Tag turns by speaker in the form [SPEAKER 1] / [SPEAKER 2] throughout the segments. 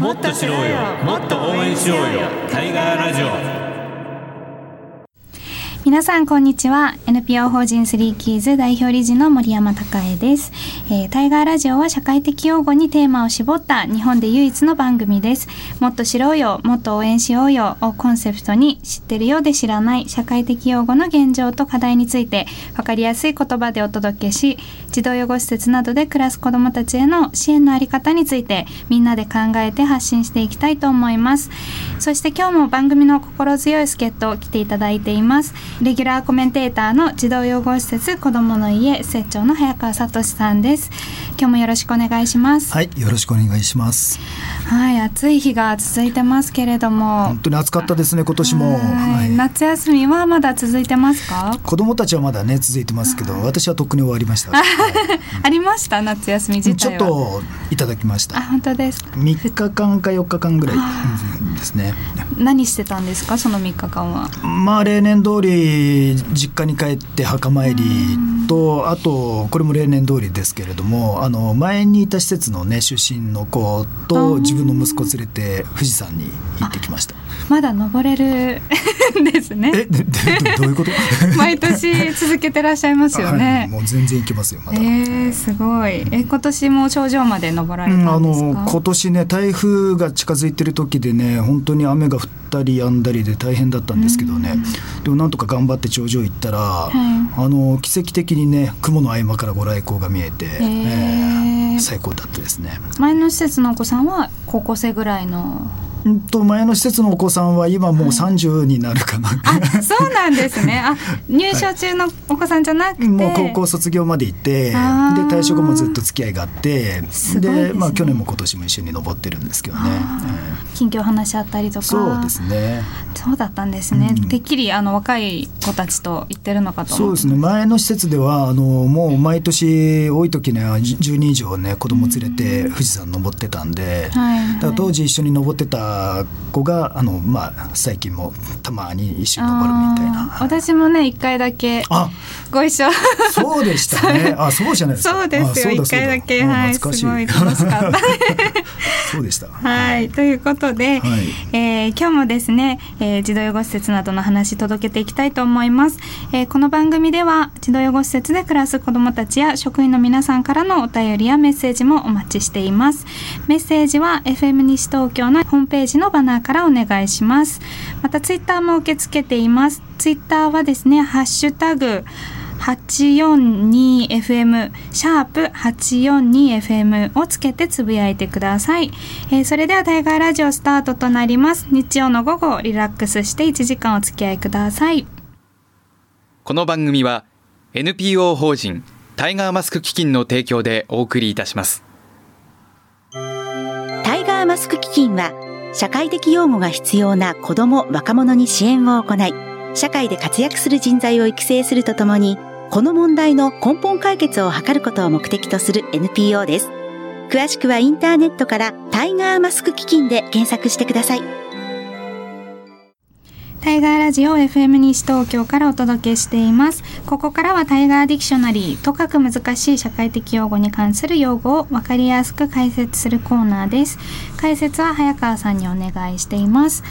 [SPEAKER 1] もっと知ろうよ。もっと応援しようよ。タイガーラジオ。
[SPEAKER 2] 皆さんこんにちは。NPO 法人スリーキーズ代表理事の森山孝恵です、えー、タイガーラジオは社会的用語にテーマを絞った日本で唯一の番組です。もっと知ろうよもっと応援しようよをコンセプトに知ってるようで知らない社会的用語の現状と課題について分かりやすい言葉でお届けし児童養護施設などで暮らす子どもたちへの支援のあり方についてみんなで考えて発信していきたいと思います。そして今日も番組の心強い助っ人を来ていただいています。レギュラーコメンテーターの児童養護施設子どもの家施設長の早川聡さんです。今日もよろしくお願いします。
[SPEAKER 3] はいよろしくお願いします。
[SPEAKER 2] はい暑い日が続いてますけれども。
[SPEAKER 3] 本当に暑かったですね今年も、
[SPEAKER 2] はい、夏休みはまだ続いてますか？
[SPEAKER 3] 子供たちはまだね続いてますけど私はとっくに終わりました。
[SPEAKER 2] ありました？夏休み自
[SPEAKER 3] ちょっといただきました。
[SPEAKER 2] あ本当です
[SPEAKER 3] 三日間か四日間ぐらいですね。
[SPEAKER 2] 何してたんですか？その三日間は。
[SPEAKER 3] まあ例年通り実家に帰って墓参りとあとこれも例年通りですけれどもあの前にいた施設のね出身の子と自分の息子連れて富士山に行ってきました
[SPEAKER 2] まだ登れる ですね。
[SPEAKER 3] えでどういうこと？
[SPEAKER 2] 毎年続けてらっしゃいますよね、
[SPEAKER 3] はい、もう全然行けますよまだ。え
[SPEAKER 2] ー、すごい。え今年も頂上まで登られたんですか、うん、あの
[SPEAKER 3] 今年ね台風が近づいてる時でね本当に雨が降ったり止んだりで大変だったんですけどね、でもなんとか頑張って頂上行ったら、はい、あの奇跡的にね雲の合間からご来光が見えて、えー、最高だったですね。
[SPEAKER 2] 前の施設のお子さんは高校生ぐらいの
[SPEAKER 3] うんと前の施設のお子さんは今もう30になるかな、
[SPEAKER 2] あそうなんですね。あ 入所中のお子さんじゃなくて、
[SPEAKER 3] もう高校卒業まで行ってで退職もずっと付き合いがあってで、ね、まあ去年も今年も一緒に登ってるんですけどね、
[SPEAKER 2] 近況話し合ったりとか。
[SPEAKER 3] そうですね。
[SPEAKER 2] そうだったんですね、うん、てっきりあの若い子たちと行ってるのかと
[SPEAKER 3] そうですね。前の施設ではあのもう毎年多い時には10人以上ね子供連れて富士山登ってたんで、はいはい、だから当時一緒に登ってた子があの、まあ、最近もたまに一緒に登るみたいな。
[SPEAKER 2] 私もね一回だけご一緒。
[SPEAKER 3] そうでしたね。あそうじゃないです
[SPEAKER 2] か。そうですよ。一回だけはいすごい楽しかった。
[SPEAKER 3] そうでした。
[SPEAKER 2] はい、ということで、はい、えー、今日もですね、えー、児童養護施設などの話届けていきたいと思います。えー、この番組では児童養護施設で暮らす子どもたちや職員の皆さんからのお便りやメッセージもお待ちしています。メッセージは FM 西東京のホームページのバナーからお願いします。またツイッターも受け付けています。ツイッターはですね、ハッシュタグ 842FM シャープ 842FM をつけてつぶやいてください、えー、それではタイガーラジオスタートとなります日曜の午後リラックスして1時間お付き合いください
[SPEAKER 1] この番組は NPO 法人タイガーマスク基金の提供でお送りいたします
[SPEAKER 4] タイガーマスク基金は社会的養護が必要な子ども若者に支援を行い社会で活躍する人材を育成するとともにこの問題の根本解決を図ることを目的とする NPO です。詳しくはインターネットからタイガーマスク基金で検索してください。
[SPEAKER 2] タイガーラジオ FM 西東京からお届けしています。ここからはタイガーディクショナリー、とかく難しい社会的養護に関する用語を分かりやすく解説するコーナーです。解説は早川さんにお願いしています。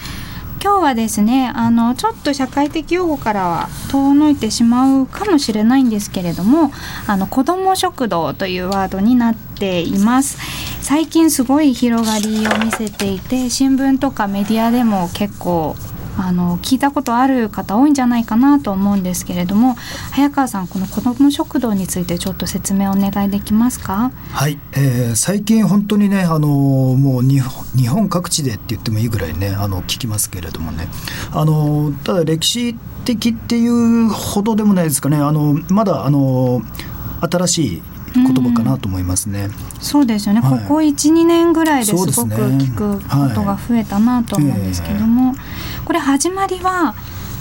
[SPEAKER 2] 今日はですねあのちょっと社会的用語からは遠のいてしまうかもしれないんですけれどもあの子ども食堂というワードになっています最近すごい広がりを見せていて新聞とかメディアでも結構あの聞いたことある方多いんじゃないかなと思うんですけれども早川さんこの子ども食堂についてちょっと説明お願いできますか？
[SPEAKER 3] はい、えー、最近本当にねあのもう日本各地でって言ってもいいぐらいねあの聞きますけれどもね。あのただ歴史的っていうほどでもないですかね。あのまだあの新しい言葉かなと思いますね。
[SPEAKER 2] うそうですよね。はい、ここ1、2年ぐらいですごく聞くことが増えたなと思うんですけども、はいえー、これ始まりは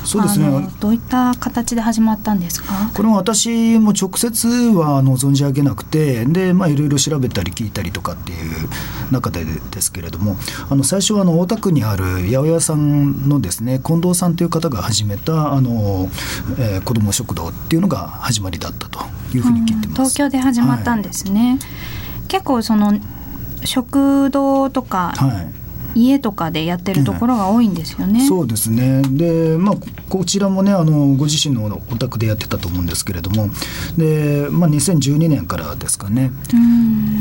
[SPEAKER 2] そうですね。どういった形で始まったんですか？
[SPEAKER 3] これも私も直接はあの存じ上げなくてで、まあ、いろいろ調べたり聞いたりとかっていう中でですけれどもあの最初はあの大田区にある八百屋さんのですね近藤さんという方が始めたあの、えー、子ども食堂っていうのが始まりだったというふうに聞いてます、
[SPEAKER 2] 東京で始まったんですね、はい、結構その食堂とか、
[SPEAKER 3] はい
[SPEAKER 2] 家とかでやってるところが多いんですよね。
[SPEAKER 3] そうですね。で、まあ、こちらもねあのご自身のお宅でやってたと思うんですけれども。で、まあ、2012年からですかね。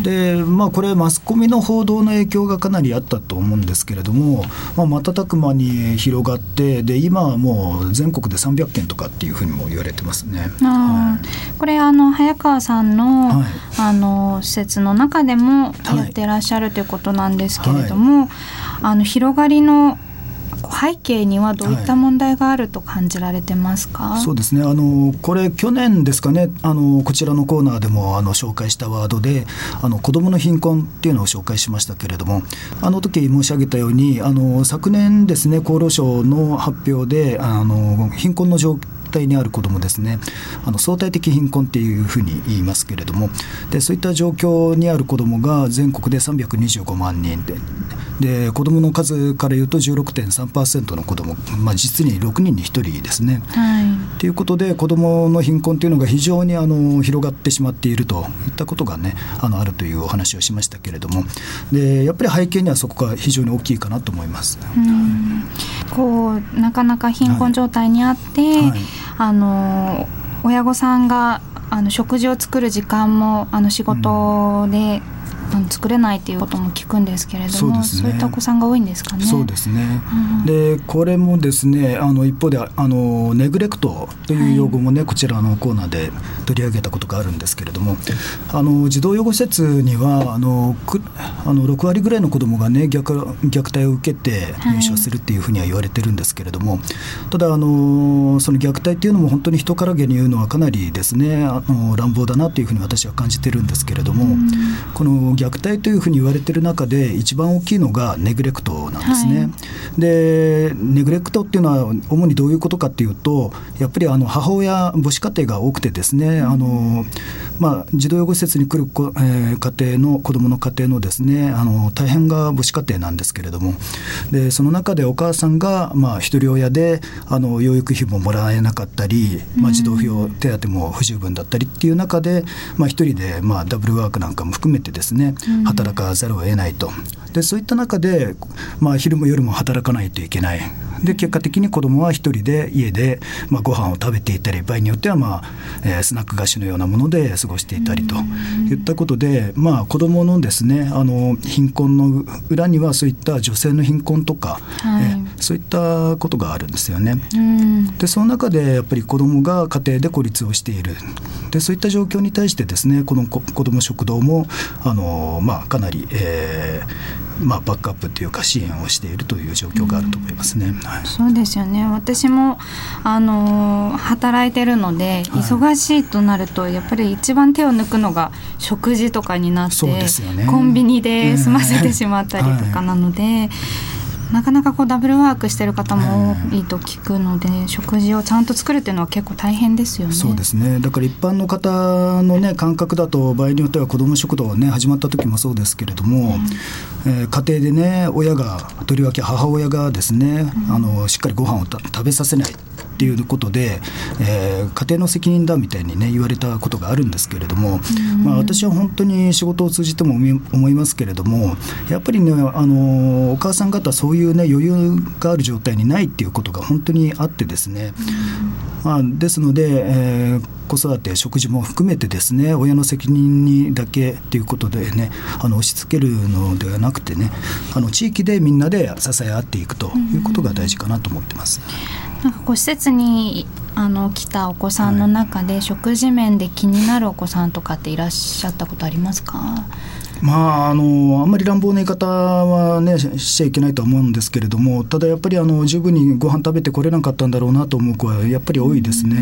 [SPEAKER 3] でまあこれマスコミの報道の影響がかなりあったと思うんですけれども、まあ、瞬く間に広がってで今はもう全国で300件とかっていうふうにも言われてますね。
[SPEAKER 2] はい、これあの早川さんのはい、あの施設の中でもやってらっしゃるということなんですけれども、はいあの広がりの背景にはどういった問題があると感じられてますか、
[SPEAKER 3] はい、そうですね。あのこれ去年ですかね。あのこちらのコーナーでもあの紹介したワードであの子どもの貧困っていうのを紹介しましたけれどもあの時申し上げたようにあの昨年ですね厚労省の発表であの貧困の状況態にある子どもですねあの相対的貧困っていうふうに言いますけれどもでそういった状況にある子どもが全国で325万人でで子どもの数からいうと16.3%の子ども、まあ、実に6人に1人ですね。はい、ということで子どもの貧困というのが非常にあの広がってしまっているといったことがねあのあるというお話をしましたけれどもでやっぱり背景にはそこが非常に大きいかなと思います。
[SPEAKER 2] こうなかなか貧困状態にあって、はいはいあの親御さんがあの食事を作る時間もあの仕事で作れないっていうことも聞くんですけれどもそう、ね,、いったお子さんが多いんですかね。
[SPEAKER 3] そうですね、うん、でこれもですねあの一方であのネグレクトという用語もね、はい、こちらのコーナーで取り上げたことがあるんですけれどもあの児童養護施設にはあのくあの6割ぐらいの子どもがね虐虐待を受けて入所するっていうふうには言われてるんですけれども、はい、ただあのその虐待っていうのも本当に人からげに言うのはかなりですねあの乱暴だなというふうに私は感じてるんですけれども、うん、この虐待というふうに言われてる中で一番大きいのがネグレクトなんですね。はい、でネグレクトっていうのは主にどういうことかっていうとやっぱりあの母親母子家庭が多くてですね、あのまあ、児童養護施設に来る子、えー、家庭の子どもの家庭のですねあの大変が母子家庭なんですけれども。でその中でお母さんが、まあ、一人親であの養育費ももらえなかったり、まあ、児童扶養手当も不十分だったりっていう中で、まあ、一人で、まあ、ダブルワークなんかも含めてですね働かざるを得ないと。でそういった中で、まあ、昼も夜も働かないといけない。で結果的に子どもは一人で家で、まあ、ご飯を食べていたり場合によっては、まあえー、スナック菓子のようなもので過ごしていたりといったことで、まあ、子どものですねあの貧困の裏にはそういった女性の貧困とか、はい、えー、そういったことがあるんですよね。でその中でやっぱり子どもが家庭で孤立をしている。でそういった状況に対してですねこの子ども食堂もあの、まあ、かなり、えーまあ、バックアップというか支援をしているという状況があると思いますね。
[SPEAKER 2] はい、そうですよね。私もあの働いてるので忙しいとなるとやっぱり一番手を抜くのが食事とかになって、ね、コンビニで済ませてしまったりとかなので。はいなかなかこうダブルワークしてる方も多いと聞くので、食事をちゃんと作るっていうのは結構大変ですよね。
[SPEAKER 3] そうですね。だから一般の方のね感覚だと場合によっては子ども食堂ね始まった時もそうですけれども、うん、えー、家庭でね親がとりわけ母親がですね、うん、あのしっかりご飯を食べさせないっていうことで、えー、家庭の責任だみたいにね言われたことがあるんですけれども、うん、まあ、私は本当に仕事を通じても思いますけれどもやっぱりねあのお母さん方そういうね余裕がある状態にないっていうことが本当にあってですね、うん、まあ、ですので、えー子育て食事も含めてですね親の責任にだけということでねあの押し付けるのではなくてねあの地域でみんなで支え合っていくということが大事かなと思ってます。
[SPEAKER 2] なんかこう施設にあの来たお子さんの中で、食事面で気になるお子さんとかっていらっしゃったことありますか？
[SPEAKER 3] まあ、あのあんまり乱暴な言い方は、ね、しちゃいけないと思うんですけれどもただやっぱりあの十分にご飯食べてこれなかったんだろうなと思う子はやっぱり多いですね。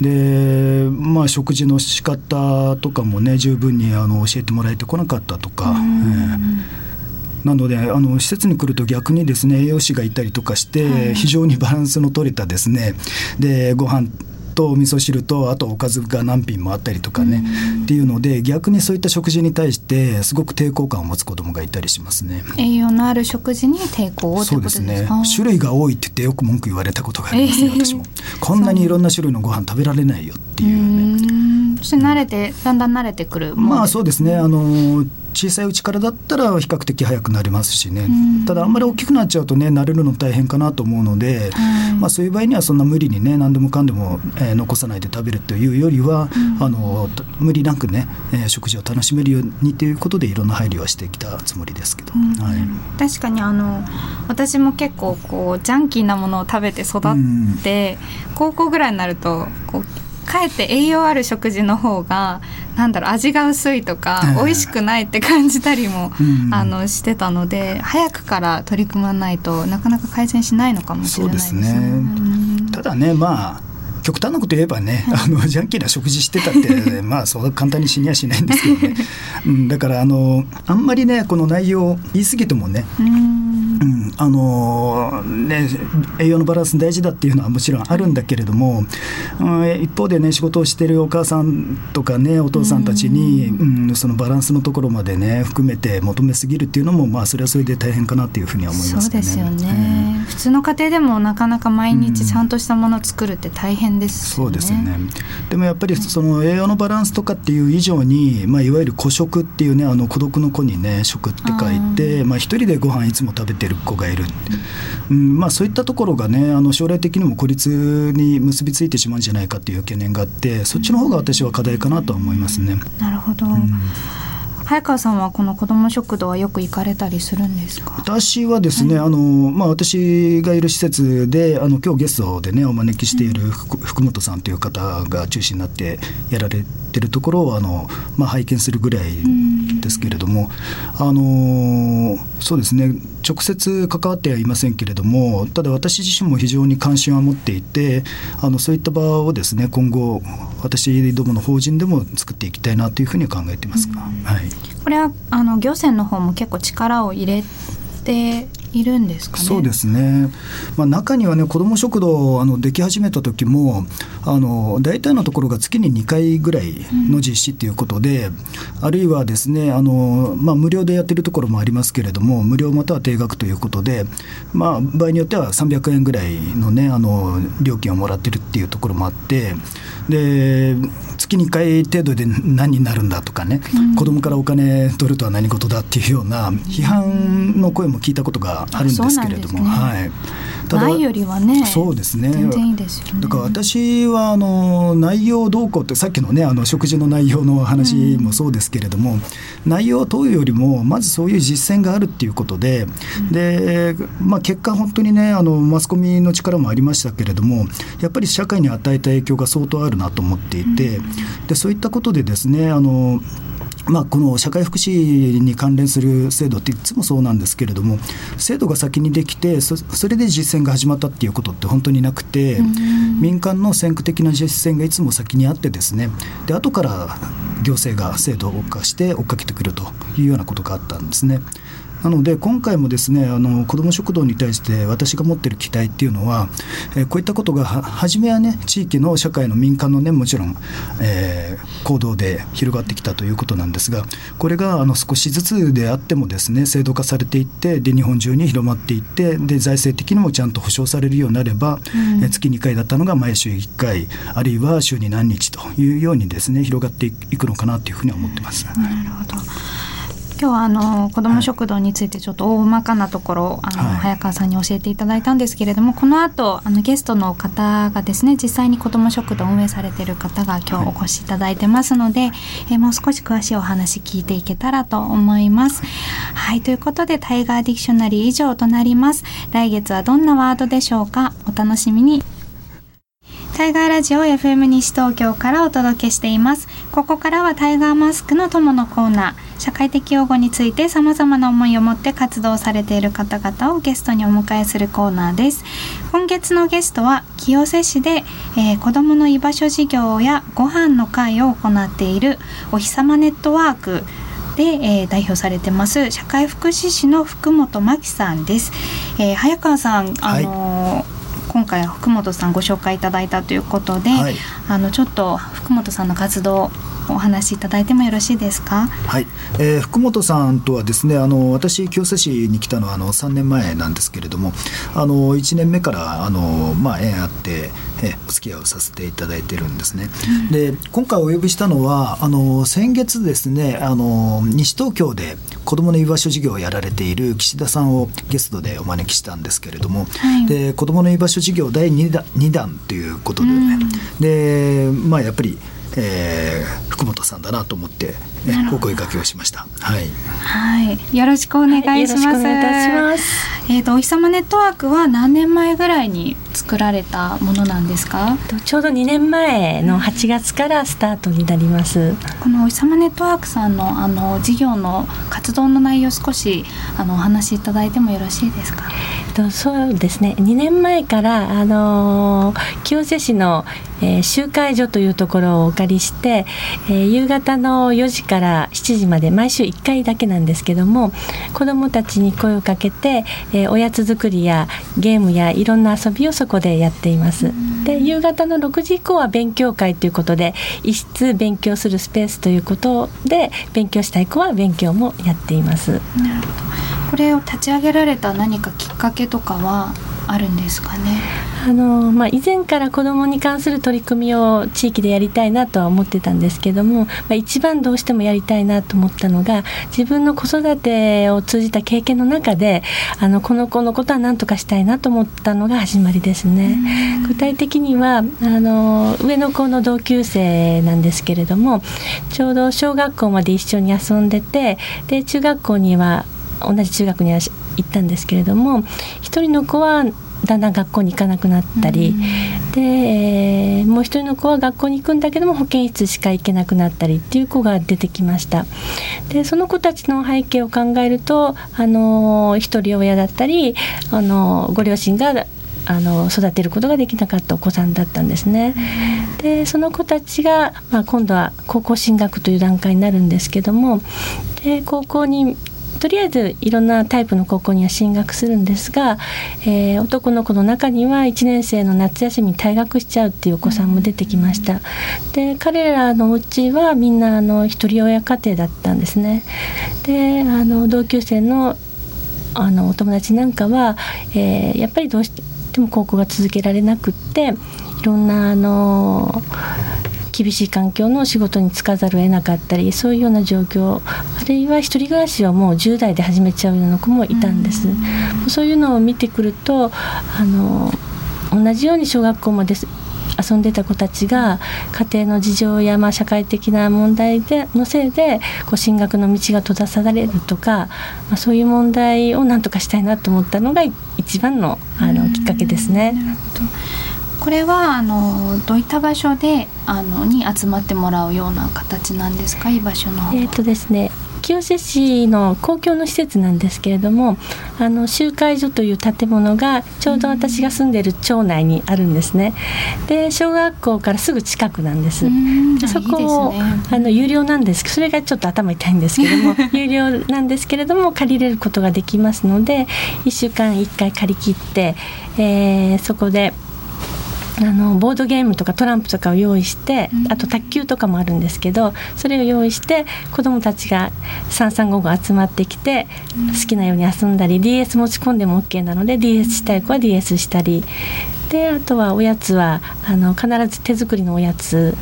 [SPEAKER 3] で、まあ、食事の仕方とかもね十分にあの教えてもらえてこなかったとか。えーなのであの施設に来ると逆にですね栄養士がいたりとかして、非常にバランスの取れたですねでご飯とお味噌汁とあとおかずが何品もあったりとかね、っていうので逆にそういった食事に対してすごく抵抗感を持つ子どもがいたりしますね。
[SPEAKER 2] 栄養のある食事に抵抗をそうですね。
[SPEAKER 3] 種類が多いって言ってよく文句言われたことがありますね、私も。こんなにいろんな種類のご飯食べられないよっていうね。
[SPEAKER 2] そして慣れてだんだん慣れてくる
[SPEAKER 3] まあそうですね。あの小さいうちからだったら比較的早くなりますしね、
[SPEAKER 2] うん。
[SPEAKER 3] ただあんまり大きくなっちゃうとね慣れるの大変かなと思うので、
[SPEAKER 2] はい。
[SPEAKER 3] まあ、そういう場合にはそんな無理にね何でもかんでも、えー残さないで食べるというよりは、あのと無理なくね、えー食事を楽しめるようにということでいろんな配慮はしてきたつもりですけど、
[SPEAKER 2] うん。
[SPEAKER 3] はい、
[SPEAKER 2] 確かにあの私も結構こうジャンキーなものを食べて育って、高校ぐらいになるとこうかえって栄養ある食事の方がなんだろう味が薄いとか、
[SPEAKER 3] ええ
[SPEAKER 2] 美味しくないって感じたりも、
[SPEAKER 3] うん。
[SPEAKER 2] あのしてたので早くから取り組まないとなかなか改善しないのかもしれないですね。
[SPEAKER 3] そうですね。
[SPEAKER 2] うん。
[SPEAKER 3] ただねまあ極端なこと言えばね、あのジャンキーな食事してたって まあそう簡単に死にはしないんですけどね、うん、だからあのあんまりねこの内容言い過ぎてもね
[SPEAKER 2] うん。
[SPEAKER 3] うん、あのね栄養のバランス大事だっていうのはもちろんあるんだけれども、うん、一方でね仕事をしてるお母さんとかねお父さんたちに、うん。そのバランスのところまでね含めて求めすぎるっていうのもまあそれはそれで大変かなっていうふうには思い
[SPEAKER 2] そう
[SPEAKER 3] ますけどね。
[SPEAKER 2] ですよね、普通の家庭でもなかなか毎日ちゃんとしたものを作るって大変ですよね。
[SPEAKER 3] そうですよね。でもやっぱりその栄養のバランスとかっていう以上に、まあ、いわゆる孤食っていうねあの孤独の子にね食って書いてまあ、一人でご飯いつも食べてる子がいる、うんまあ、そういったところがねあの将来的にも孤立に結びついてしまうんじゃないかっていう懸念があってそっちの方が私は課題かなとは思いますね。
[SPEAKER 2] なるほど、早川さんはこの子ども食堂はよく行かれたりするんですか？
[SPEAKER 3] 私はですね、あのまあ、私がいる施設であの今日ゲストでねお招きしている福福本さんという方が中心になってやられてるところをあの、まあ、拝見するぐらいですけれども、あのそうですね直接関わってはいませんけれどもただ私自身も非常に関心は持っていてあのそういった場をですね今後私どもの法人でも作っていきたいなというふうに考えていますが。はい
[SPEAKER 2] これはあの行政の方も結構力を入れているんですかね。
[SPEAKER 3] そうですね、まあ、中にはね子ども食堂あのでき始めた時もあの大体のところが月に2回ぐらいの実施っていうことで、あるいはですねあの、まあ、無料でやってるところもありますけれども無料または定額ということで、まあ、場合によっては300円ぐらいの,、ね、あの料金をもらってるっていうところもあってで月2回程度で何になるんだとかね、子供からお金取るとは何事だっていうような批判の声も聞いたことがあるんですけれども、
[SPEAKER 2] あそうなん
[SPEAKER 3] はい、
[SPEAKER 2] ないよりはね
[SPEAKER 3] そうですね。
[SPEAKER 2] 全然いいですよね。
[SPEAKER 3] だから私はあの内容どうこうってさっきのねあの食事の内容の話もそうですけれども、内容を問うよりもまずそういう実践があるっていうことで、でまあ、結果本当にねあのマスコミの力もありましたけれどもやっぱり社会に与えた影響が相当あるなと思っていて、でそういったことでですねあのまあ、この社会福祉に関連する制度っていつもそうなんですけれども制度が先にできてそそれで実践が始まったっていうことって本当になくて民間の先駆的な実践がいつも先にあってですねで後から行政が制度化して追っかけてくるというようなことがあったんですね。なので今回もですねあの子ども食堂に対して私が持っている期待っていうのは、えーこういったことがは初めはね地域の社会の民間のねもちろん、えー行動で広がってきたということなんですがこれがあの少しずつであってもですね制度化されていってで日本中に広まっていってで財政的にもちゃんと保障されるようになれば、えー月2回だったのが毎週1回あるいは週に何日というようにですね広がっていくのかなというふうには思ってます。
[SPEAKER 2] なるほど今日はあの子ども食堂についてちょっと大まかなところあの、
[SPEAKER 3] はい
[SPEAKER 2] 早川さんに教えていただいたんですけれどもこの後あのゲストの方がですね実際に子ども食堂を運営されている方が今日お越しいただいてますので、えーもう少し詳しいお話聞いていけたらと思います。はいということでタイガーディクショナリー以上となります。来月はどんなワードでしょうか？お楽しみにタイガーラジオ FM 西東京からお届けしています。ここからはタイガーマスクの友のコーナー。社会的養護について様々な思いを持って活動されている方々をゲストにお迎えするコーナーです。今月のゲストは清瀬市で、えー子どもの居場所事業やご飯の会を行っているお日様ネットワークで、えー代表されてます社会福祉士の福本真希さんです。えー早川さん、あのー今回は福本さんご紹介いただいたということで、
[SPEAKER 3] はい。
[SPEAKER 2] あのちょっと福本さんの活動お話しいただいてもよろしいですか？
[SPEAKER 3] はい、えー、福本さんとはですねあの私清瀬市に来たのはあの3年前なんですけれどもあの1年目からあの、まあ、縁あってえお付き合いをさせていただいてるんですね。うん、で今回お呼びしたのはあの先月ですねあの西東京で子どもの居場所事業をやられている岸田さんをゲストでお招きしたんですけれども、はい、で子どもの居場所事業第2弾 ,2 弾ということで、ね、うん、でまあやっぱりえー、福本さんだなと思って、ね、お声掛けをしました。はい。
[SPEAKER 2] はい、よろしくお願いします。はい、お願いいたします。えっ、ー、とお日様ネットワークは何年前ぐらいに作られたものなんですか？
[SPEAKER 5] ちょうど2年前の8月からスタートになります。
[SPEAKER 2] このお日様ネットワークさんのあの事業の活動の内容少しあのお話しいただいてもよろしいですか？
[SPEAKER 5] とそうですね2年前からあの清瀬市の、えー、集会所というところをお借りして、えー、夕方の4時から7時まで毎週1回だけなんですけども子どもたちに声をかけて、えー、おやつ作りやゲームやいろんな遊びをそこでやっています。で夕方の6時以降は勉強会ということで一室勉強するスペースということで勉強したい子は勉強もやっています。なるほ
[SPEAKER 2] どこれを立ち上げられた何かきっかけとかはあるんですかね
[SPEAKER 5] あの、まあ、以前から子どもに関する取り組みを地域でやりたいなとは思ってたんですけども、まあ、一番どうしてもやりたいなと思ったのが自分の子育てを通じた経験の中であのこの子のことは何とかしたいなと思ったのが始まりですね。具体的にはあの上の子の同級生なんですけれどもちょうど小学校まで一緒に遊んでてで中学校には同じ中学には行ったんですけれども一人の子はだんだん学校に行かなくなったり、で、えー、もう一人の子は学校に行くんだけども保健室しか行けなくなったりっていう子が出てきました。でその子たちの背景を考えるとあの一人親だったりあのご両親があの育てることができなかったお子さんだったんですね。でその子たちが、まあ、今度は高校進学という段階になるんですけどもで高校にとりあえずいろんなタイプの高校には進学するんですが、えー、男の子の中には1年生の夏休みに退学しちゃうっていうお子さんも出てきました。で彼らのうちはみんなあの一人親家庭だったんですね。であの同級生のあのお友達なんかは、えー、やっぱりどうしても高校が続けられなくっていろんなあの厳しい環境の仕事に就かざるを得なかったりそういうような状況あるいは一人暮らしをもう10代で始めちゃうような子もいたんです。うそういうのを見てくるとあの同じように小学校まで遊んでた子たちが家庭の事情やまあ社会的な問題でのせいでこう進学の道が閉ざされるとか、まあ、そういう問題を何とかしたいなと思ったのが一番のあのきっかけですね。
[SPEAKER 2] これはあのどういった場所であのに集まってもらうような形なんですか？居場所の
[SPEAKER 5] えっ、とですね清瀬市の公共の施設なんですけれどもあの集会所という建物がちょうど私が住んでる町内にあるんですね。で小学校からすぐ近くなんです。でそこを、ね、あの有料なんです。それがちょっと頭痛いんですけども 有料なんですけれども借りれることができますので1週間1回借り切って、えー、そこであのボードゲームとかトランプとかを用意して、あと卓球とかもあるんですけどそれを用意して子どもたちが3355集まってきて好きなように遊んだり DS 持ち込んでも OK なので DS したい子は DS したり。であとはおやつはあの必ず手作りのおやつ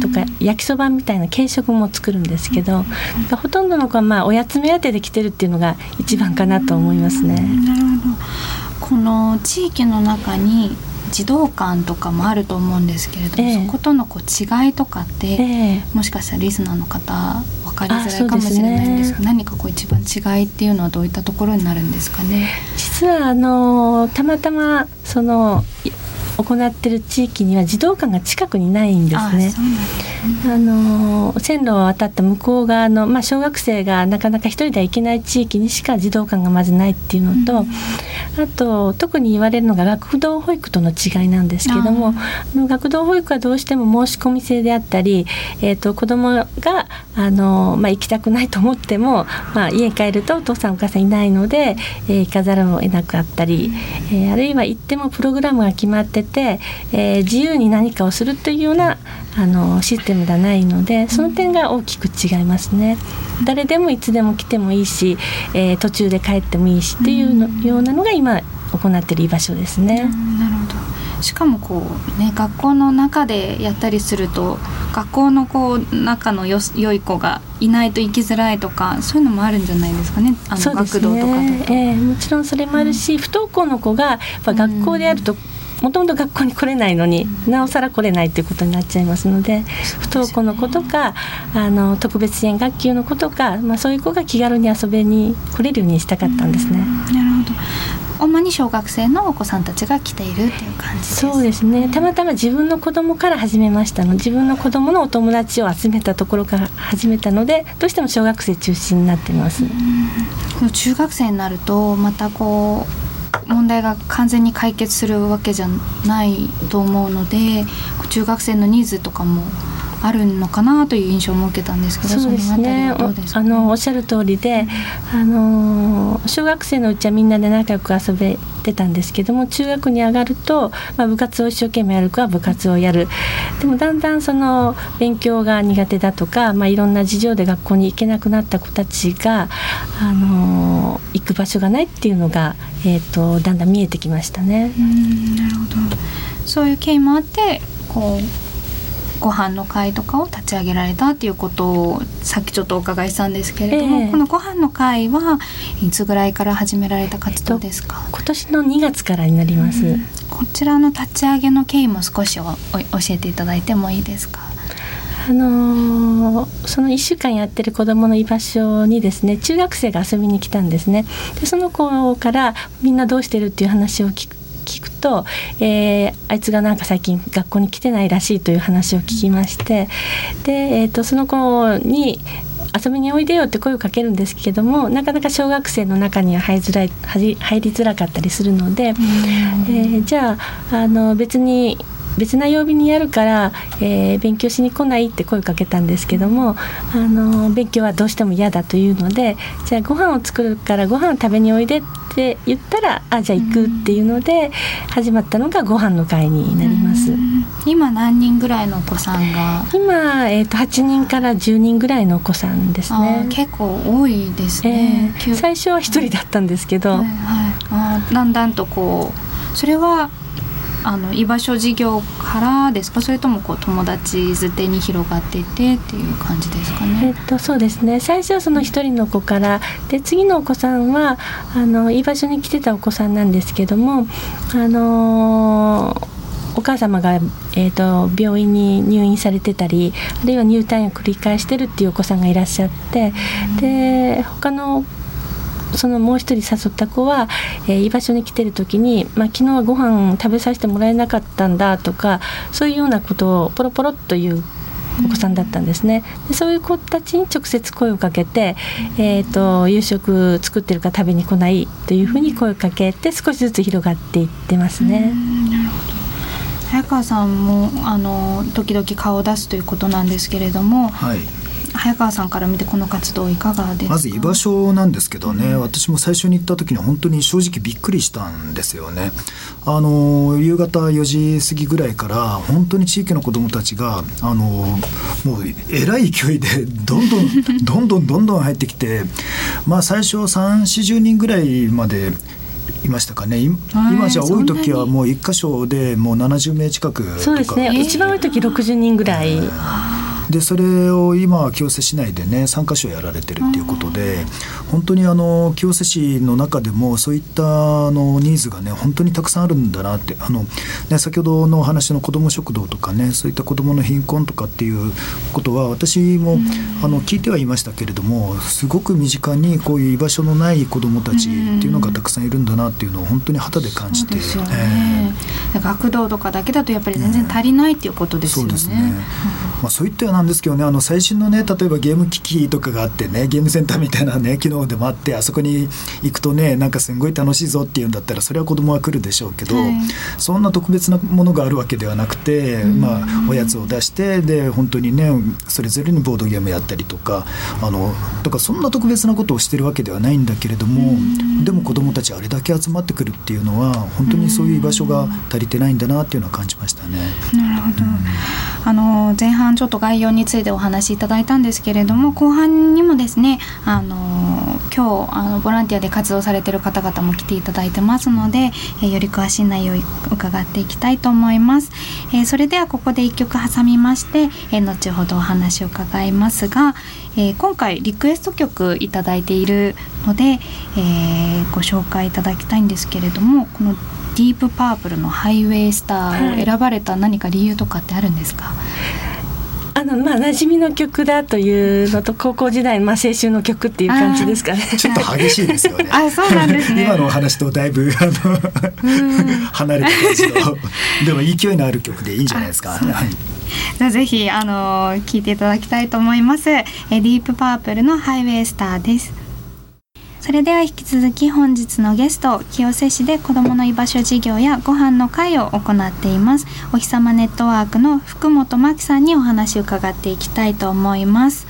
[SPEAKER 5] とか焼きそばみたいな軽食も作るんですけどほとんどの子はまあおやつ目当てで来てるっていうのが一番かなと思いますね。なるほど。
[SPEAKER 2] この地域の中に児童館とかもあると思うんですけれども、えー、そことのこう違いとかって、えー、もしかしたらリスナーの方分かりづらいかもしれないんですが、ね、何かこう一番違いっていうのはどういったところになるんですかね？
[SPEAKER 5] 実はあのたまたまその行ってる地域には児童館が近くにないんですね。あの線路を渡った向こう側の、まあ、小学生がなかなか一人では行けない地域にしか児童館がまずないっていうのと、うん、あと特に言われるのが学童保育との違いなんですけどもあの学童保育はどうしても申し込み制であったり、えーと、子どもがあの、まあ、行きたくないと思っても、まあ、家に帰るとお父さんお母さんいないので、えー、行かざるを得なくあったり、えー、あるいは行ってもプログラムが決まってて、えー、自由に何かをするというようなあのシステテムではないのでその点が大きく違いますね。誰でもいつでも来てもいいし、えー、途中で帰ってもいいしっていうの、ようなのが今行っている居場所ですね。
[SPEAKER 2] なるほど。しかもこうね学校の中でやったりすると学校のこう仲のよ良い子がいないと行きづらいとかそういうのもあるんじゃないですかね。あの学童とかだと、
[SPEAKER 5] えー、もちろんそれもあるし、うん、不登校の子がやっぱ学校であると、もともと学校に来れないのに、なおさら来れないということになっちゃいますので不登校の子とかあの特別支援学級の子とか、まあ、そういう子が気軽に遊びに来れるようにしたかったんですね。
[SPEAKER 2] なるほど。主に小学生のお子さんたちが来ているっていう感じです。
[SPEAKER 5] そうですね。たまたま自分の子供から始めましたの自分の子供のお友達を集めたところから始めたのでどうしても小学生中心になってます。
[SPEAKER 2] 中学生になるとまたこう問題が完全に解決するわけじゃないと思うので中学生のニーズとかもあるのかなという印象も受けたんですけど
[SPEAKER 5] そうですね。あのおっしゃる通りで、あの小学生のうちはみんなで仲良く遊べてたんですけども中学に上がると、まあ、部活を一生懸命やる子は部活をやる。でもだんだんその勉強が苦手だとか、まあ、いろんな事情で学校に行けなくなった子たちが、あの行く場所がないっていうのが、えーと、だんだん見えてきましたね。
[SPEAKER 2] うんなるほど。そういう経緯もあってこうご飯の会とかを立ち上げられたっていうことをさっきちょっとお伺いしたんですけれども、えー、このご飯の会はいつぐらいから始められた活動ですか、
[SPEAKER 5] えっと、今年の2月からになります、うん、
[SPEAKER 2] こちらの立ち上げの経緯も少し教えていただいてもいいですか？
[SPEAKER 5] あのー、その1週間やってる子どもの居場所にですね中学生が遊びに来たんですね。でその子からみんなどうしてるっていう話を聞く聞くと、えー、あいつがなんか最近学校に来てないらしいという話を聞きましてで、えーと、その子に遊びにおいでよって声をかけるんですけどもなかなか小学生の中には入りづらい入りづらかったりするので、えー、じゃああの別に別な曜日にやるから、えー、勉強しに来ないって声をかけたんですけどもあの勉強はどうしても嫌だというのでじゃあご飯を作るからご飯を食べにおいでって言ったらあじゃあ行くっていうので始まったのがご飯の会になります。
[SPEAKER 2] 今何人ぐらいのお子さんが？
[SPEAKER 5] 今、えーと、8人から10人ぐらいのお子さんですね。
[SPEAKER 2] 結構多いですね、
[SPEAKER 5] えー、最初は1人だったんですけど、はいはい、
[SPEAKER 2] あだんだんとこうそれはあの居場所事業からですか？それともこう友達づてに広がっていてっていう感じですかね？
[SPEAKER 5] えっと、そうですね最初はその一人の子からで次のお子さんはあの居場所に来てたお子さんなんですけどもあのーお母様が、えーと、病院に入院されてたりあるいは入退院を繰り返してるっていうお子さんがいらっしゃってで他のそのもう一人誘った子は、えー、居場所に来てる時に、まあ、昨日はご飯食べさせてもらえなかったんだとかそういうようなことをポロポロっというお子さんだったんですね。でそういう子たちに直接声をかけて、えーと、夕食作ってるか食べに来ないというふうに声をかけて少しずつ広がっていってますね。なるほど。
[SPEAKER 2] 早川さんもあの時々顔を出すということなんですけれども、はい、早川さんから見てこの活動いかがですか？
[SPEAKER 3] まず居場所なんですけどね、うん、私も最初に行った時に本当に正直びっくりしたんですよね。あの夕方4時過ぎぐらいから本当に地域の子どもたちがあのもうえらい勢いで どんどんどんどんどんどん入ってきてまあ最初3 4 0人ぐらいまでいましたかね。今じゃ多い時はもう1箇所でもう70名近く
[SPEAKER 5] そうですね。一番多い時60人ぐらい。え
[SPEAKER 3] ーでそれを今は清瀬市内でね3か所やられてるっていうことで本当にあの清瀬市の中でもそういったあのニーズがね本当にたくさんあるんだなってあの、ね、先ほどのお話の子ども食堂とかねそういった子どもの貧困とかっていうことは私もあの聞いてはいましたけれどもすごく身近にこういう居場所のない子どもたちっていうのがたくさんいるんだなっていうのを本当に肌で感じて。ね。
[SPEAKER 2] えー、学童とかだけだとやっぱり全然足りないっていうことですよね。そうですね。
[SPEAKER 3] まあ、そういったなんですけどねあの最新のね例えばゲーム機器とかがあってねゲームセンターみたいなね機能でもあってあそこに行くとねなんかすごい楽しいぞっていうんだったらそれは子供は来るでしょうけど、はい、そんな特別なものがあるわけではなくて、まあ、おやつを出してで本当にねそれぞれにボードゲームやったりとかあのとかそんな特別なことをしてるわけではないんだけれどもでも子どもたちあれだけ集まってくるっていうのは本当にそういう居場所が足りてないんだなっていうのは感じましたね。
[SPEAKER 2] なるほど、あの前半ちょっと概要についてお話しいただいたんですけれども後半にもですねあの今日あのボランティアで活動されている方々も来ていただいてますので、えより詳しい内容を伺っていきたいと思います。えそれではここで1曲挟みまして、え後ほどお話を伺いますが、え今回リクエスト曲いただいているので、えご紹介いただきたいんですけれどもこのディープパープルのハイウェイスターを選ばれた何か理由とかってあるんですか、はい
[SPEAKER 5] あのまあ馴染みの曲だというのと高校時代まあ青春の曲っていう感じですかね。
[SPEAKER 3] ちょっと激しいですよね。
[SPEAKER 2] あそうなんですね。
[SPEAKER 3] 今のお話とだいぶあの離れた感じのでも勢いのある曲でいいんじゃないですか。はい。
[SPEAKER 2] じゃあぜひあの聞いていただきたいと思います。えディープパープルのハイウェイスターです。それでは引き続き本日のゲスト清瀬市で子どもの居場所事業やご飯の会を行っています。お日様ネットワークの福本真希さんにお話を伺っていきたいと思います。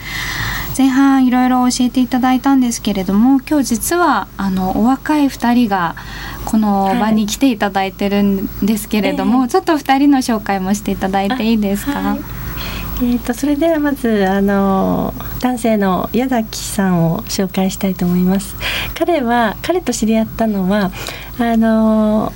[SPEAKER 2] 前半いろいろ教えていただいたんですけれども今日実はあのお若い2人がこの場に来ていただいてるんですけれども、はいちょっと2人の紹介もしていただいていいですか、
[SPEAKER 5] えーと、それではまずあの男性の矢崎さんを紹介したいと思います。彼は彼と知り合ったのはあの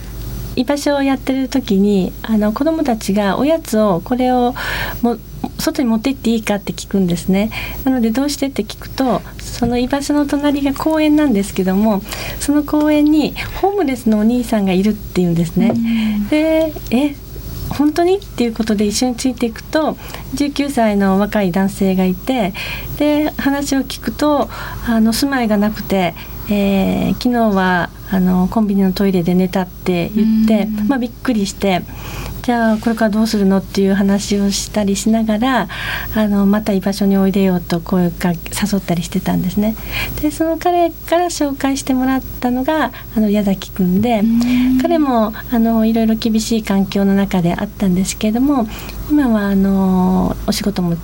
[SPEAKER 5] 居場所をやってる時にあの子どもたちがおやつをこれをも外に持って行っていいかって聞くんですね。なのでどうしてって聞くとその居場所の隣が公園なんですけどもその公園にホームレスのお兄さんがいるっていうんですね。でえ本当に？っていうことで一緒についていくと19歳の若い男性がいてで話を聞くとあの住まいがなくて、えー、昨日はあのコンビニのトイレで寝たって言って、まあ、びっくりしてじゃあこれからどうするのっていう話をしたりしながらあのまた居場所においでよと声が誘ったりしてたんですね。でその彼から紹介してもらったのがあの矢崎君で彼もあのいろいろ厳しい環境の中であったんですけれども今はあのお仕事も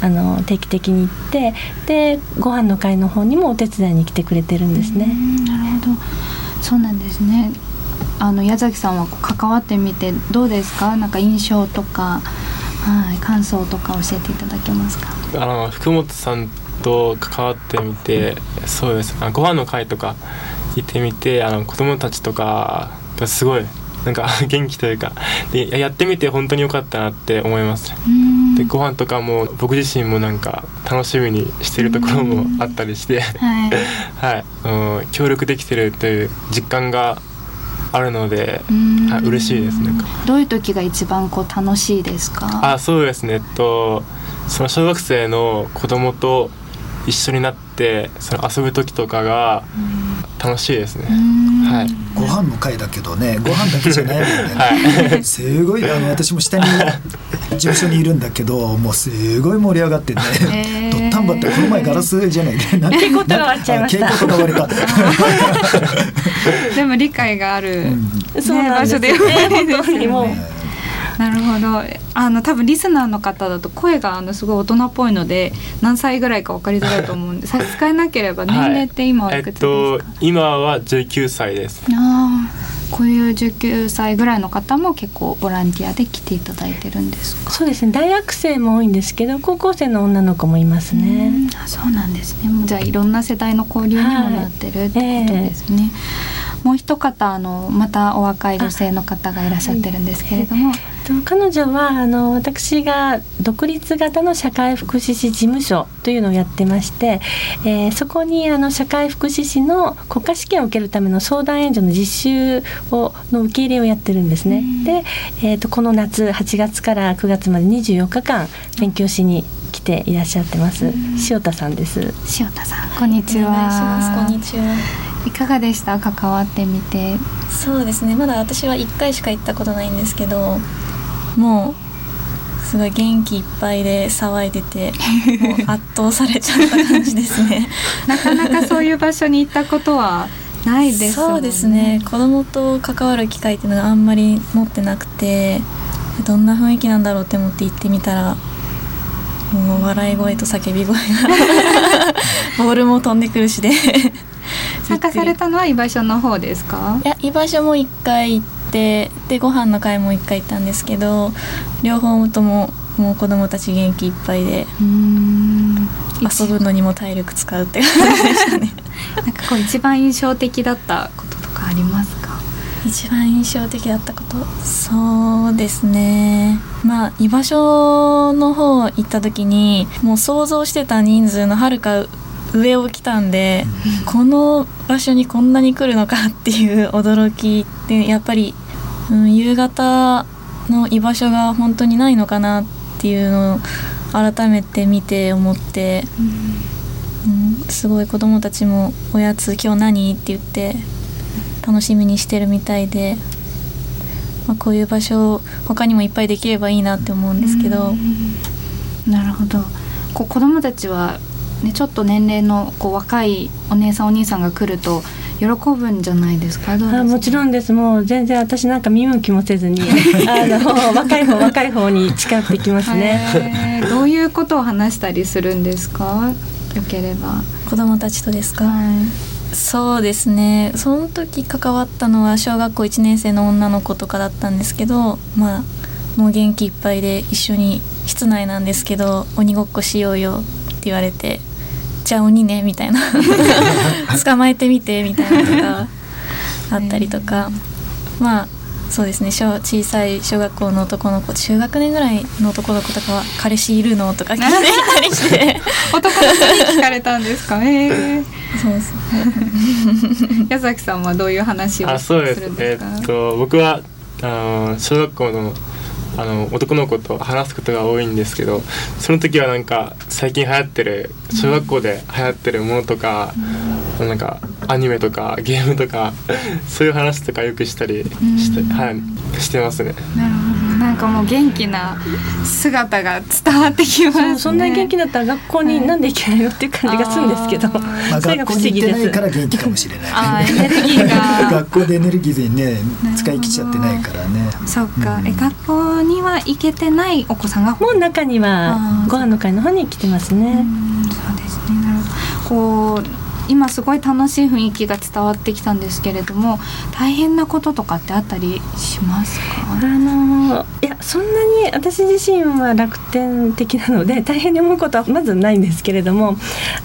[SPEAKER 5] あの定期的に行ってでご飯の会の方にもお手伝いに来てくれてるんですね。
[SPEAKER 2] なるほどそうなんですねあの矢崎さんは関わってみてどうですか？なんか印象とか、はい、感想とか教えていただけますか？
[SPEAKER 6] あの福本さんと関わってみてそうです。ご飯の会とか行ってみてあの子供たちとかがすごいなんか 元気というかでやってみて本当に良かったなって思いますでご飯とかも僕自身もなんか楽しみにしてるところもあったりして。はい、はい、協力できてるという実感があるので、はい、嬉しいですね
[SPEAKER 2] どういう時が一番こう楽しいですか？
[SPEAKER 6] あそうですね。えっとその小学生の子供と一緒になってその遊ぶ時とかが楽しいですね。はい。
[SPEAKER 3] ご飯の会だけどね、ご飯だけじゃないもんね。はい、すごいあの私も下に事務所にいるんだけど、もうすごい盛り上がってね。ドッタンバってこの前ガラスじゃない？
[SPEAKER 5] けど、蛍光灯が割っちゃいました。
[SPEAKER 3] 蛍光灯が割れた。
[SPEAKER 2] でも理解がある、
[SPEAKER 5] うん、そう場所で、ね、本当にもう。
[SPEAKER 2] なるほど。あの多分リスナーの方だと声があのすごい大人っぽいので何歳ぐらいか分かりづらいと思うんで差し支えなければ年齢って今はいくつですか、はいえっと、
[SPEAKER 6] 今は19歳です。
[SPEAKER 2] あこういう19歳ぐらいの方も結構ボランティアで来ていただいてるんです
[SPEAKER 5] そうですね。大学生も多いんですけど高校生の女の子もいますね。
[SPEAKER 2] あそうなんですね。じゃあいろんな世代の交流にもなってるってことですね、はい。えーもう一方あのまたお若い女性の方がいらっしゃってるんですけれども、
[SPEAKER 5] 彼女はあの私が独立型の社会福祉士事務所というのをやってまして、えー、そこにあの社会福祉士の国家試験を受けるための相談援助の実習をの受け入れをやってるんですね。で、えーと、この夏8月から9月まで24日間勉強しに来ていらっしゃってます。塩田さんです。
[SPEAKER 2] 塩田さん、こんにちは。
[SPEAKER 7] こんにちは。
[SPEAKER 2] いかがでした？関わってみて。
[SPEAKER 7] そうですね。まだ私は1回しか行ったことないんですけどもうすごい元気いっぱいで騒いでてもう圧倒されちゃった感じですね。
[SPEAKER 2] なかなかそういう場所に行ったことはないです、ね、
[SPEAKER 7] そうですね。子供と関わる機会っていうのがあんまり持ってなくてどんな雰囲気なんだろうって思って行ってみたらもう笑い声と叫び声が ボールも飛んでくるしで
[SPEAKER 2] 参加されたのは居場所の方ですか？
[SPEAKER 7] いや居場所も一回行ってでご飯の会も一回行ったんですけど両方とももう子供たち元気いっぱいで遊ぶのにも体力使うって感じでしたね。
[SPEAKER 2] なんかこう一番印象的だったこととかありますか？
[SPEAKER 7] 一番印象的だったこと？そうですね。まあ居場所の方行った時にもう想像してた人数のはるか上を来たんで、この場所にこんなに来るのかっていう驚きってやっぱり、うん、夕方の居場所が本当にないのかなっていうのを改めて見て思って、うん、すごい子供たちも「おやつ今日何?」って言って楽しみにしてるみたいで、まあ、こういう場所他にもいっぱいできればいいなって思うんですけど。
[SPEAKER 2] なるほどこう子供たちは、ね、ちょっと年齢のこう若いお姉さんお兄さんが来ると喜ぶんじゃないですか？
[SPEAKER 5] すか？あもちろんです。もう全然私なんか見向きもせずに、あの若い方若い方に近寄ってきますね。
[SPEAKER 2] どういうことを話したりするんですか？よければ。
[SPEAKER 7] 子供たちとですか？はいそうですねその時関わったのは小学校1年生の女の子とかだったんですけどまあもう元気いっぱいで一緒に室内なんですけど鬼ごっこしようよって言われてじゃあ鬼ねみたいな。捕まえてみてみたいなとかあったりとか。まあそうですね。小小さい小学校の男の子中学年ぐらいの男の子とかは「彼氏いるの?」とか聞いていたりして。
[SPEAKER 2] 男の子に聞かれたんですかね。
[SPEAKER 7] そうです
[SPEAKER 2] 矢崎さんはどういう話をするんですか？え
[SPEAKER 6] ー、っと僕はあの小学校のあの男の子と話すことが多いんですけどその時はなんか最近流行ってる小学校で流行ってるものとか、うん、なんかアニメとかゲームとかそういう話とかよくしたりして、うん、はいしてますね。
[SPEAKER 2] なるほどなんかもう元気な姿が伝わってきます、ね、
[SPEAKER 5] そんな元気だったら学校になんで行けないのっていう感じがするんですけど、
[SPEAKER 3] まあ、それが不思議です。から元気かもしれない、
[SPEAKER 2] エネルギーが。
[SPEAKER 3] 学校でエネルギーでね使い切っちゃってないからね。
[SPEAKER 2] そっか、うん、え学校には行けてないお子さんが？
[SPEAKER 5] もう中にはご飯の会の方に来てますね。
[SPEAKER 2] そうですね。なるほど。こう今すごい楽しい雰囲気が伝わってきたんですけれども大変なこととかってあったりしますか？
[SPEAKER 5] あのいやそんなに私自身は楽天的なので 大変に思うことはまずないんですけれども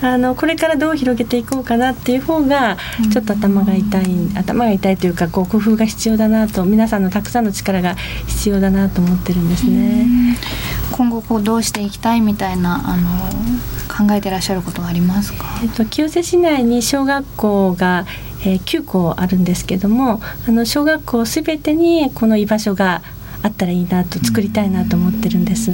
[SPEAKER 5] あのこれからどう広げていこうかなっていう方がちょっと頭が痛い、うん、頭が痛いというかこう工夫が必要だなと皆さんのたくさんの力が必要だなと思ってるんですね。
[SPEAKER 2] 今後こうどうしていきたいみたいなあの考えてらっしゃることはありますか、
[SPEAKER 5] えっと、清瀬市内に小学校が、えー、9校あるんですけどもあの小学校すべてにこの居場所があったらいいなと作りたいなと思ってるんです。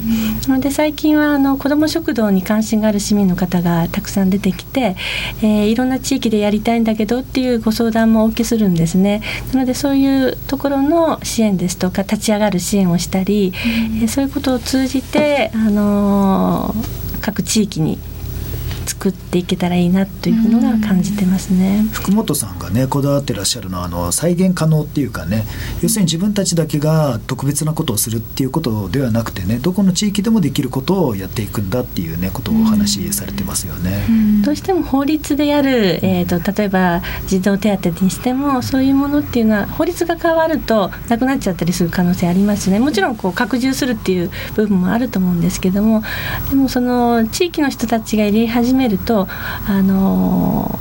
[SPEAKER 5] なので最近はあの子ども食堂に関心がある市民の方がたくさん出てきて、えー、いろんな地域でやりたいんだけどっていうご相談もお受けするんですね。なのでそういうところの支援ですとか立ち上がる支援をしたり、えー、そういうことを通じてあのー、各地域に作っていけたらいいなというのが感じてますね。
[SPEAKER 3] 福本さんがねこだわってらっしゃるのはあの再現可能っていうかね要するに自分たちだけが特別なことをするっていうことではなくてねどこの地域でもできることをやっていくんだっていうねことをお話しされてますよね。
[SPEAKER 5] どうしても法律でやる、えーと、例えば児童手当にしてもそういうものっていうのは法律が変わるとなくなっちゃったりする可能性ありますね。もちろんこう拡充するっていう部分もあると思うんですけどもでもその地域の人たちが入れ始めるとあの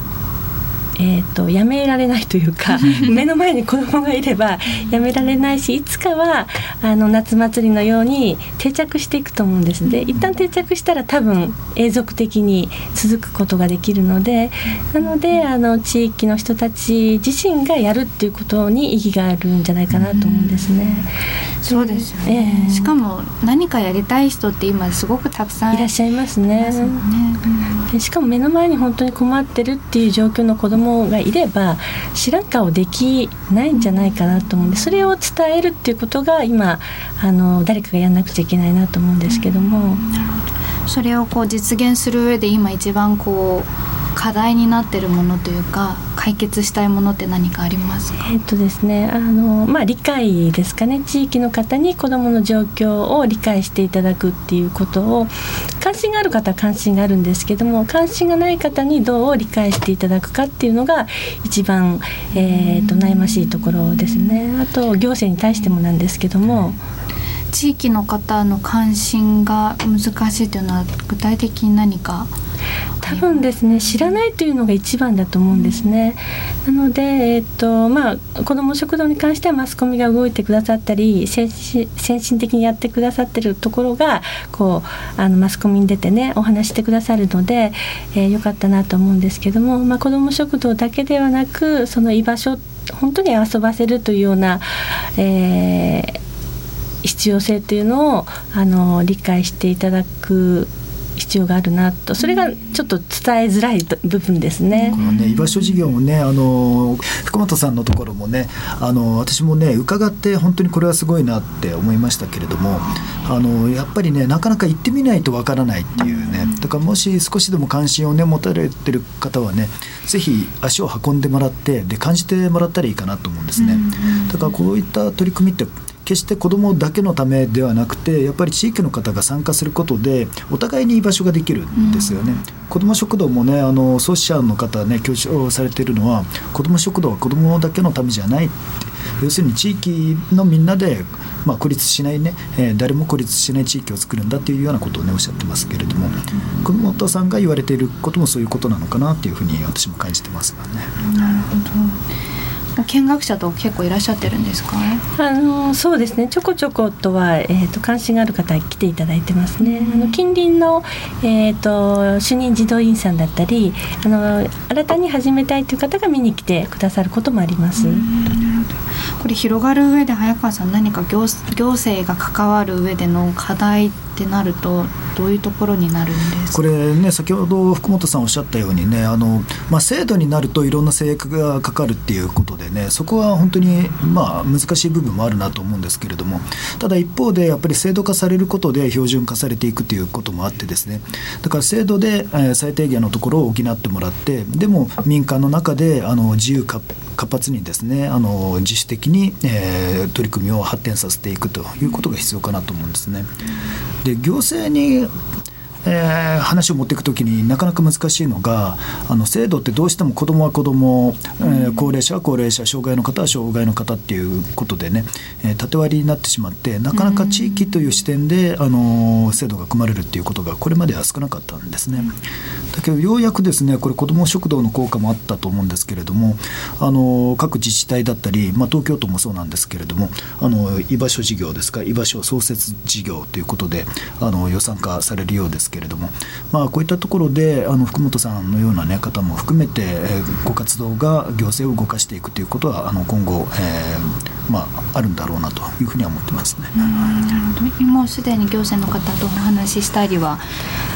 [SPEAKER 5] えーと、やめられないというか 目の前に子供がいればやめられないしいつかはあの夏祭りのように定着していくと思うんですで一旦定着したら多分永続的に続くことができるのでなのであの地域の人たち自身がやるっていうことに意義があるんじゃないかなと思うんですね。
[SPEAKER 2] そうですよね、えー、しかも何かやりたい人って今すごくたくさん
[SPEAKER 5] いらっしゃいますね。すね。うん、でしかも目の前に本当に困ってるっていう状況の子どもがいれば知らん顔できないんじゃないかなと思うんでそれを伝えるっていうことが今あの誰かがやんなくちゃいけないなと思うんですけども。
[SPEAKER 2] それをこう実現する上で今一番こう課題になってるものというか解決したいものって何かありますか？
[SPEAKER 5] えっとですねあのまあ理解ですかね。地域の方に子どもの状況を理解していただくっていうことを関心がある方は関心があるんですけども関心がない方にどう理解していただくかっていうのが一番、えー、と悩ましいところですね。あと行政に対してもなんですけども。
[SPEAKER 2] 地域の方の関心が難しいというのは具体的に何か？
[SPEAKER 5] 多分ですね知らないというのが一番だと思うんですね。なので、えっとまあ、子ども食堂に関してはマスコミが動いてくださったり先進的にやってくださってるところがこうあのマスコミに出てねお話してくださるので、えー、よかったなと思うんですけども、まあ、子ども食堂だけではなくその居場所本当に遊ばせるというような、えー、必要性というのをあの理解していただく必要があるなとそれがちょっと伝えづらい部分ですね。
[SPEAKER 3] このね居場所事業もねあの福本さんのところもねあの私もね伺って本当にこれはすごいなって思いましたけれどもあのやっぱりねなかなか行ってみないとわからないっていうねだからもし少しでも関心をね持たれてる方はねぜひ足を運んでもらってで感じてもらったらいいかなと思うんですね。だからこういった取り組みって決して子どもだけのためではなくてやっぱり地域の方が参加することでお互いに居場所ができるんですよね。うん、子ども食堂もねあの創始者の方ね強調されているのは子ども食堂は子どもだけのためじゃない要するに地域のみんなで、まあ、孤立しないね、えー、誰も孤立しない地域を作るんだっていうようなことをねおっしゃってますけれども久保本さんが言われていることもそういうことなのかなっていうふうに私も感じてますがね。
[SPEAKER 2] なるほど見学者と結構いらっしゃってるんですか
[SPEAKER 5] あのそうですねちょこちょことは、えーと、関心がある方来ていただいてますね、あの近隣の、えーと、主任児童員さんだったりあの新たに始めたいという方が見に来てくださることもあります。
[SPEAKER 2] これ広がる上で早川さん何か行行政が関わる上での課題ってなるとどういうところになるんです
[SPEAKER 3] これね先ほど福本さんおっしゃったようにねあの、まあ、制度になるといろんな制約がかかるっていうことでねそこは本当にまあ難しい部分もあるなと思うんですけれどもただ一方でやっぱり制度化されることで標準化されていくということもあってですねだから制度で、最低限のところを補ってもらってでも民間の中であの自由活発にですねあの自主的に、えー、取り組みを発展させていくということが必要かなと思うんですね。で行政にえー、話を持っていくときになかなか難しいのがあの制度ってどうしても子どもは子ども、えー、高齢者は高齢者障害の方は障害の方っていうことでね、えー、縦割りになってしまってなかなか地域という視点で、あの制度が組まれるっていうことがこれまでは少なかったんですね。だけどようやくですねこれ子ども食堂の効果もあったと思うんですけれどもあの各自治体だったり、まあ、東京都もそうなんですけれどもあの居場所事業ですか居場所創設事業ということであの予算化されるようですけれども、まあ、こういったところであの福本さんのような、ね、方も含めて、えー、ご活動が行政を動かしていくということはあの今後、えーまあ、あるんだろうなというふうには思ってますね。
[SPEAKER 2] なるほどもうすでに行政の方とお話ししたりは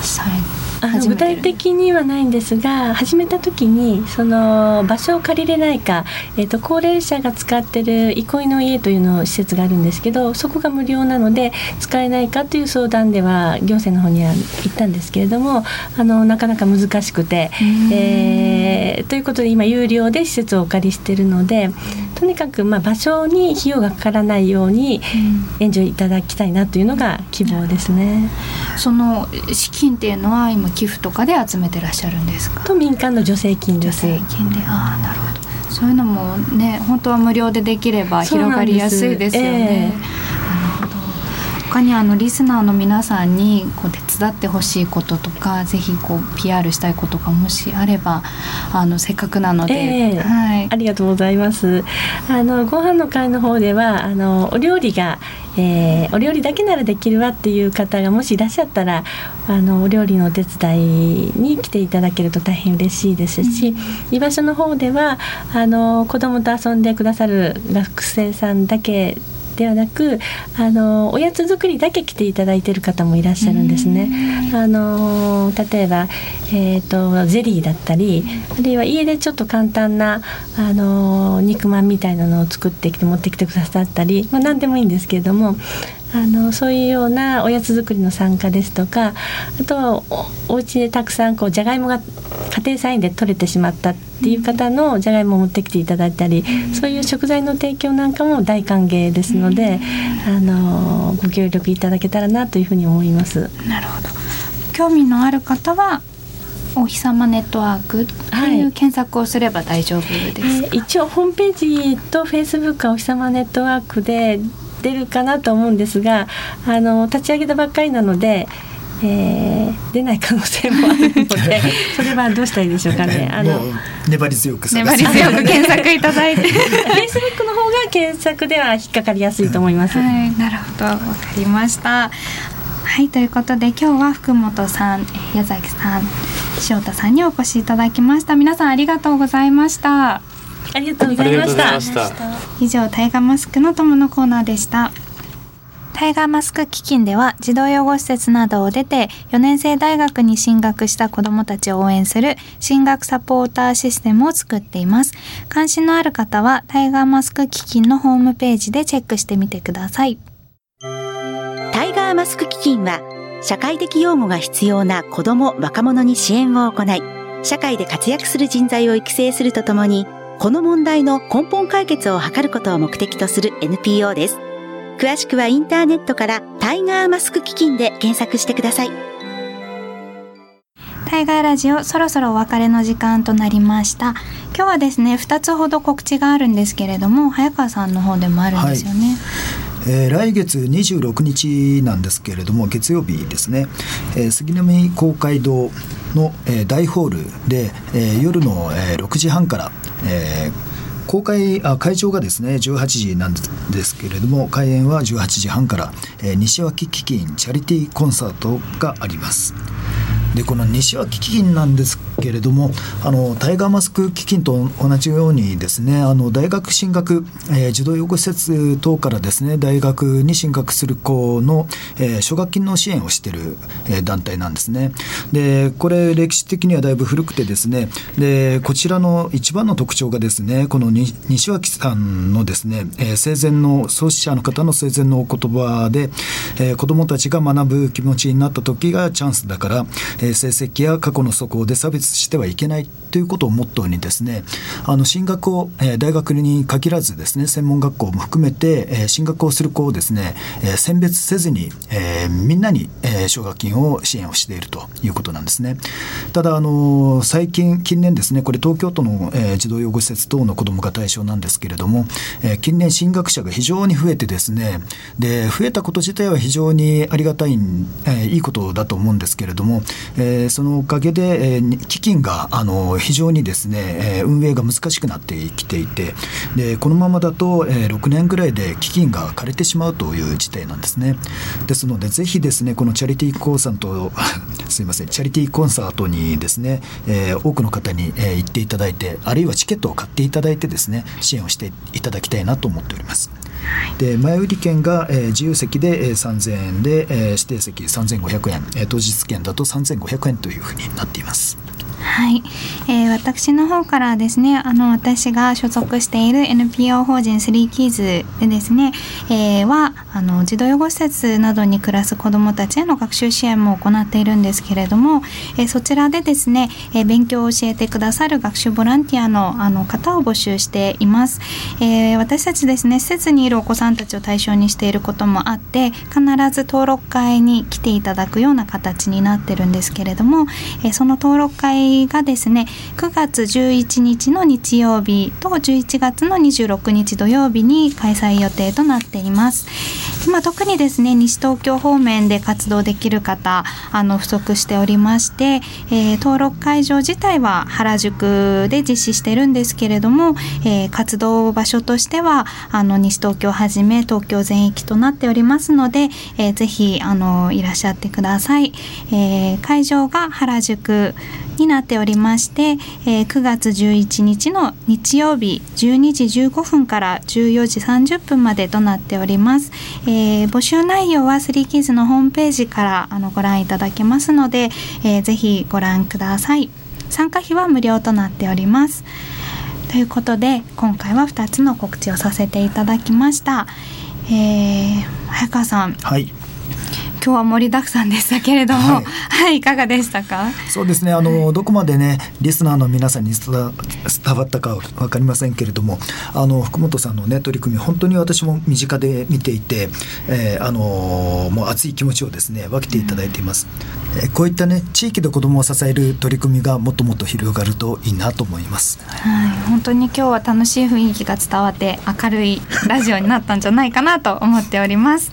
[SPEAKER 2] され
[SPEAKER 5] 具体的にはないんですが始めた時にその場所を借りれないか、えーと、高齢者が使ってる憩いの家というの施設があるんですけどそこが無料なので使えないかという相談では行政の方には行ったんですけれどもあのなかなか難しくて、えー、ということで今有料で施設をお借りしているのでとにかくまあ場所に費用がかからないように援助いただきたいなというのが希望ですね。
[SPEAKER 2] その資金っていうのは今寄付とかで集めてらっしゃるんですか？
[SPEAKER 5] と民間の助成金
[SPEAKER 2] 助成金で。ああなるほど。そういうのもね本当は無料でできれば広がりやすいですよね。他にあのリスナーの皆さんにこう手伝ってほしいこととかぜひこう PR したいことがもしあればあのせっかくなので、えー、
[SPEAKER 5] はい、ありがとうございます。あのご飯の会の方ではあのお料理がえー、お料理だけならできるわっていう方がもしいらっしゃったらあのお料理のお手伝いに来ていただけると大変嬉しいですし、うん、居場所の方ではあの子どもと遊んでくださる学生さんだけではなくあのおやつ作りだけ来ていただいている方もいらっしゃるんですね。あの例えば、えーと、ゼリーだったりあるいは家でちょっと簡単なあの肉まんみたいなのを作ってきて持ってきてくださったり、まあ、何でもいいんですけれどもあのそういうようなおやつ作りの参加ですとかあとはおお家でたくさんこうじゃがいもが家庭菜園で取れてしまったっていう方のじゃがいもを持ってきていただいたり、そういう食材の提供なんかも大歓迎ですので、あのご協力いただけたらなというふうに思います。
[SPEAKER 2] なるほど。興味のある方はお日様ネットワークという検索をすれば大丈夫ですか、
[SPEAKER 5] えー一応ホームページとフェイスブックはお日様ネットワークで出るかなと思うんですがあの立ち上げたばっかりなので、えー出ない可能性もあるので それはどうしたらいいでしょうかね。あの
[SPEAKER 3] 粘り強く探
[SPEAKER 2] 粘り強く検索いただいて
[SPEAKER 5] フェイスブックの方が検索では引っかかりやすいと思います。
[SPEAKER 2] はい、なるほど、わかりました。はい、ということで今日は福本さん、えー矢崎さん、塩田さんにお越しいただきました。皆さんありがとうございました。
[SPEAKER 5] ありがとうございま。した
[SPEAKER 2] 以上、タイガーマスクの友のコーナーでした。タイガーマスク基金では児童養護施設などを出て4年生大学に進学した子どもたちを応援する進学サポーターシステムを作っています。関心のある方はタイガーマスク基金のホームページでチェックしてみてください。
[SPEAKER 4] タイガーマスク基金は、社会的養護が必要な子ども・若者に支援を行い、社会で活躍する人材を育成するとともに、この問題の根本解決を図ることを目的とする NPO です。詳しくはインターネットからタイガーマスク基金で検索してください。
[SPEAKER 2] タイガーラジオそろそろお別れの時間となりました今日はですね2つほど告知があるんですけれども早川さんの方でもあるんですよね、
[SPEAKER 3] えー来月26日なんですけれども月曜日ですね、えー杉並公会堂の、えー大ホールで、えー夜の、えー6時半から、えー公開あ会場がですね18時なんですけれども開演は18時半から、えー西脇基金チャリティーコンサートがあります。でこの西脇基金なんですけれどもあのタイガーマスク基金と同じようにですねあの大学進学、えー児童養護施設等からですね大学に進学する子の、えー奨学金の支援をしている、えー団体なんですね。でこれ歴史的にはだいぶ古くてですねでこちらの一番の特徴がですねこの西脇さんのですね、えー生前の創始者の方の生前のお言葉で、えー子どもたちが学ぶ気持ちになった時がチャンスだから、成績や過去の素行で差別してはいけないということをモットーにですねあの進学を、えー大学に限らずですね専門学校も含めて、えー進学をする子をですね、えー選別せずに、えーみんなに、えー奨学金を支援をしているということなんですね。ただあの最近近年ですねこれ東京都の、えー児童養護施設等の子どもが対象なんですけれども、えー近年進学者が非常に増えてですねで増えたこと自体は非常にありがたい、えーいいことだと思うんですけれども、えーそのおかげで、えー基金があの非常にですね、えー運営が難しくなってきていてでこのままだと、えー6年ぐらいで基金が枯れてしまうという事態なんですねですのでぜひですねこのチャリティーコンサート すいませんチャリティーコンサートにですね、えー多くの方に、えー行っていただいてあるいはチケットを買っていただいてですね支援をしていただきたいなと思っております。で前売り券が、えー自由席で、えー3000円で、えー指定席3500円、えー当日券だと3500円というふうになっています。
[SPEAKER 2] はい、えー私の方からですねあの私が所属している NPO 法人スリーキーズでですね、えーはあの児童養護施設などに暮らす子どもたちへの学習支援も行っているんですけれども、えーそちらでですね、えー勉強を教えてくださる学習ボランティアのあの方を募集しています、えー私たちですね施設にいるお子さんたちを対象にしていることもあって必ず登録会に来ていただくような形になってるんですけれども、えその登録会がですね9月11日の日曜日と11月の26日土曜日に開催予定となっています。今特にですね西東京方面で活動できる方あの不足しておりまして、えー登録会場自体は原宿で実施してるんですけれども、えー活動場所としてはあの西東京はじめ東京全域となっておりますので、えーぜひあのいらっしゃってください、えー会場が原宿になっておりまして、えー9月11日の日曜日12時15分から14時30分までとなっております、えー募集内容はスリーキーズのホームページからあのご覧いただけますので、えーぜひご覧ください。参加費は無料となっております。ということで今回は2つの告知をさせていただきました、えー、早川さん。
[SPEAKER 3] はい。
[SPEAKER 2] 今日は盛りだくさんでしたけれども、は、
[SPEAKER 3] はいい
[SPEAKER 2] い、かがでしたか？
[SPEAKER 3] そうですね。あのどこまでねリスナーの皆さんに伝わったか分かりませんけれどもあの福本さんのね取り組み本当に私も身近で見ていて、えーあのもう熱い気持ちをですね分けていただいています、えーこういったね地域で子どもを支える取り組みがもっともっと広がるといいなと思います。
[SPEAKER 2] はい、本当に今日は楽しい雰囲気が伝わって明るいラジオになったんじゃないかなと思っております。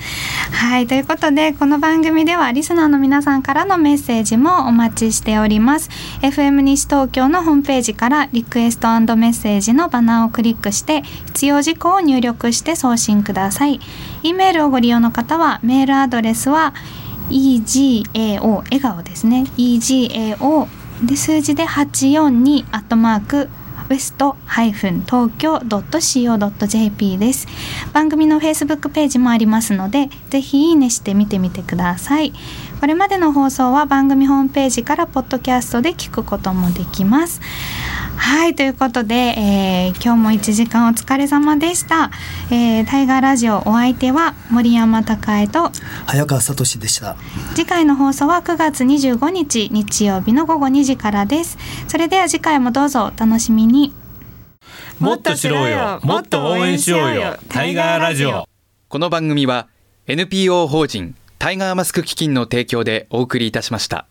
[SPEAKER 2] はい、ということでこのの番組ではリスナーの皆さんからのメッセージもお待ちしております。FM 西東京のホームページからリクエストメッセージのバナーをクリックして必要事項を入力して送信ください。e メールをご利用の方はメールアドレスは egao 笑顔ですね egao で数字で842アットマークウエスト東京 .co.jp です。番組のフェイスブックページもありますのでぜひいいねして見てみてください。これまでの放送は番組ホームページからポッドキャストで聞くこともできます。はいということで、えー今日も1時間お疲れ様でした、えータイガーラジオお相手は森山孝恵と
[SPEAKER 3] 早川聡でした。
[SPEAKER 2] 次回の放送は9月25日日曜日の午後2時からです。それでは次回もどうぞお楽しみに。
[SPEAKER 8] もっと知ろうよ。もっと応援しようよ。タイガーラジオ。
[SPEAKER 1] この番組は NPO 法人タイガーマスク基金の提供でお送りいたしました。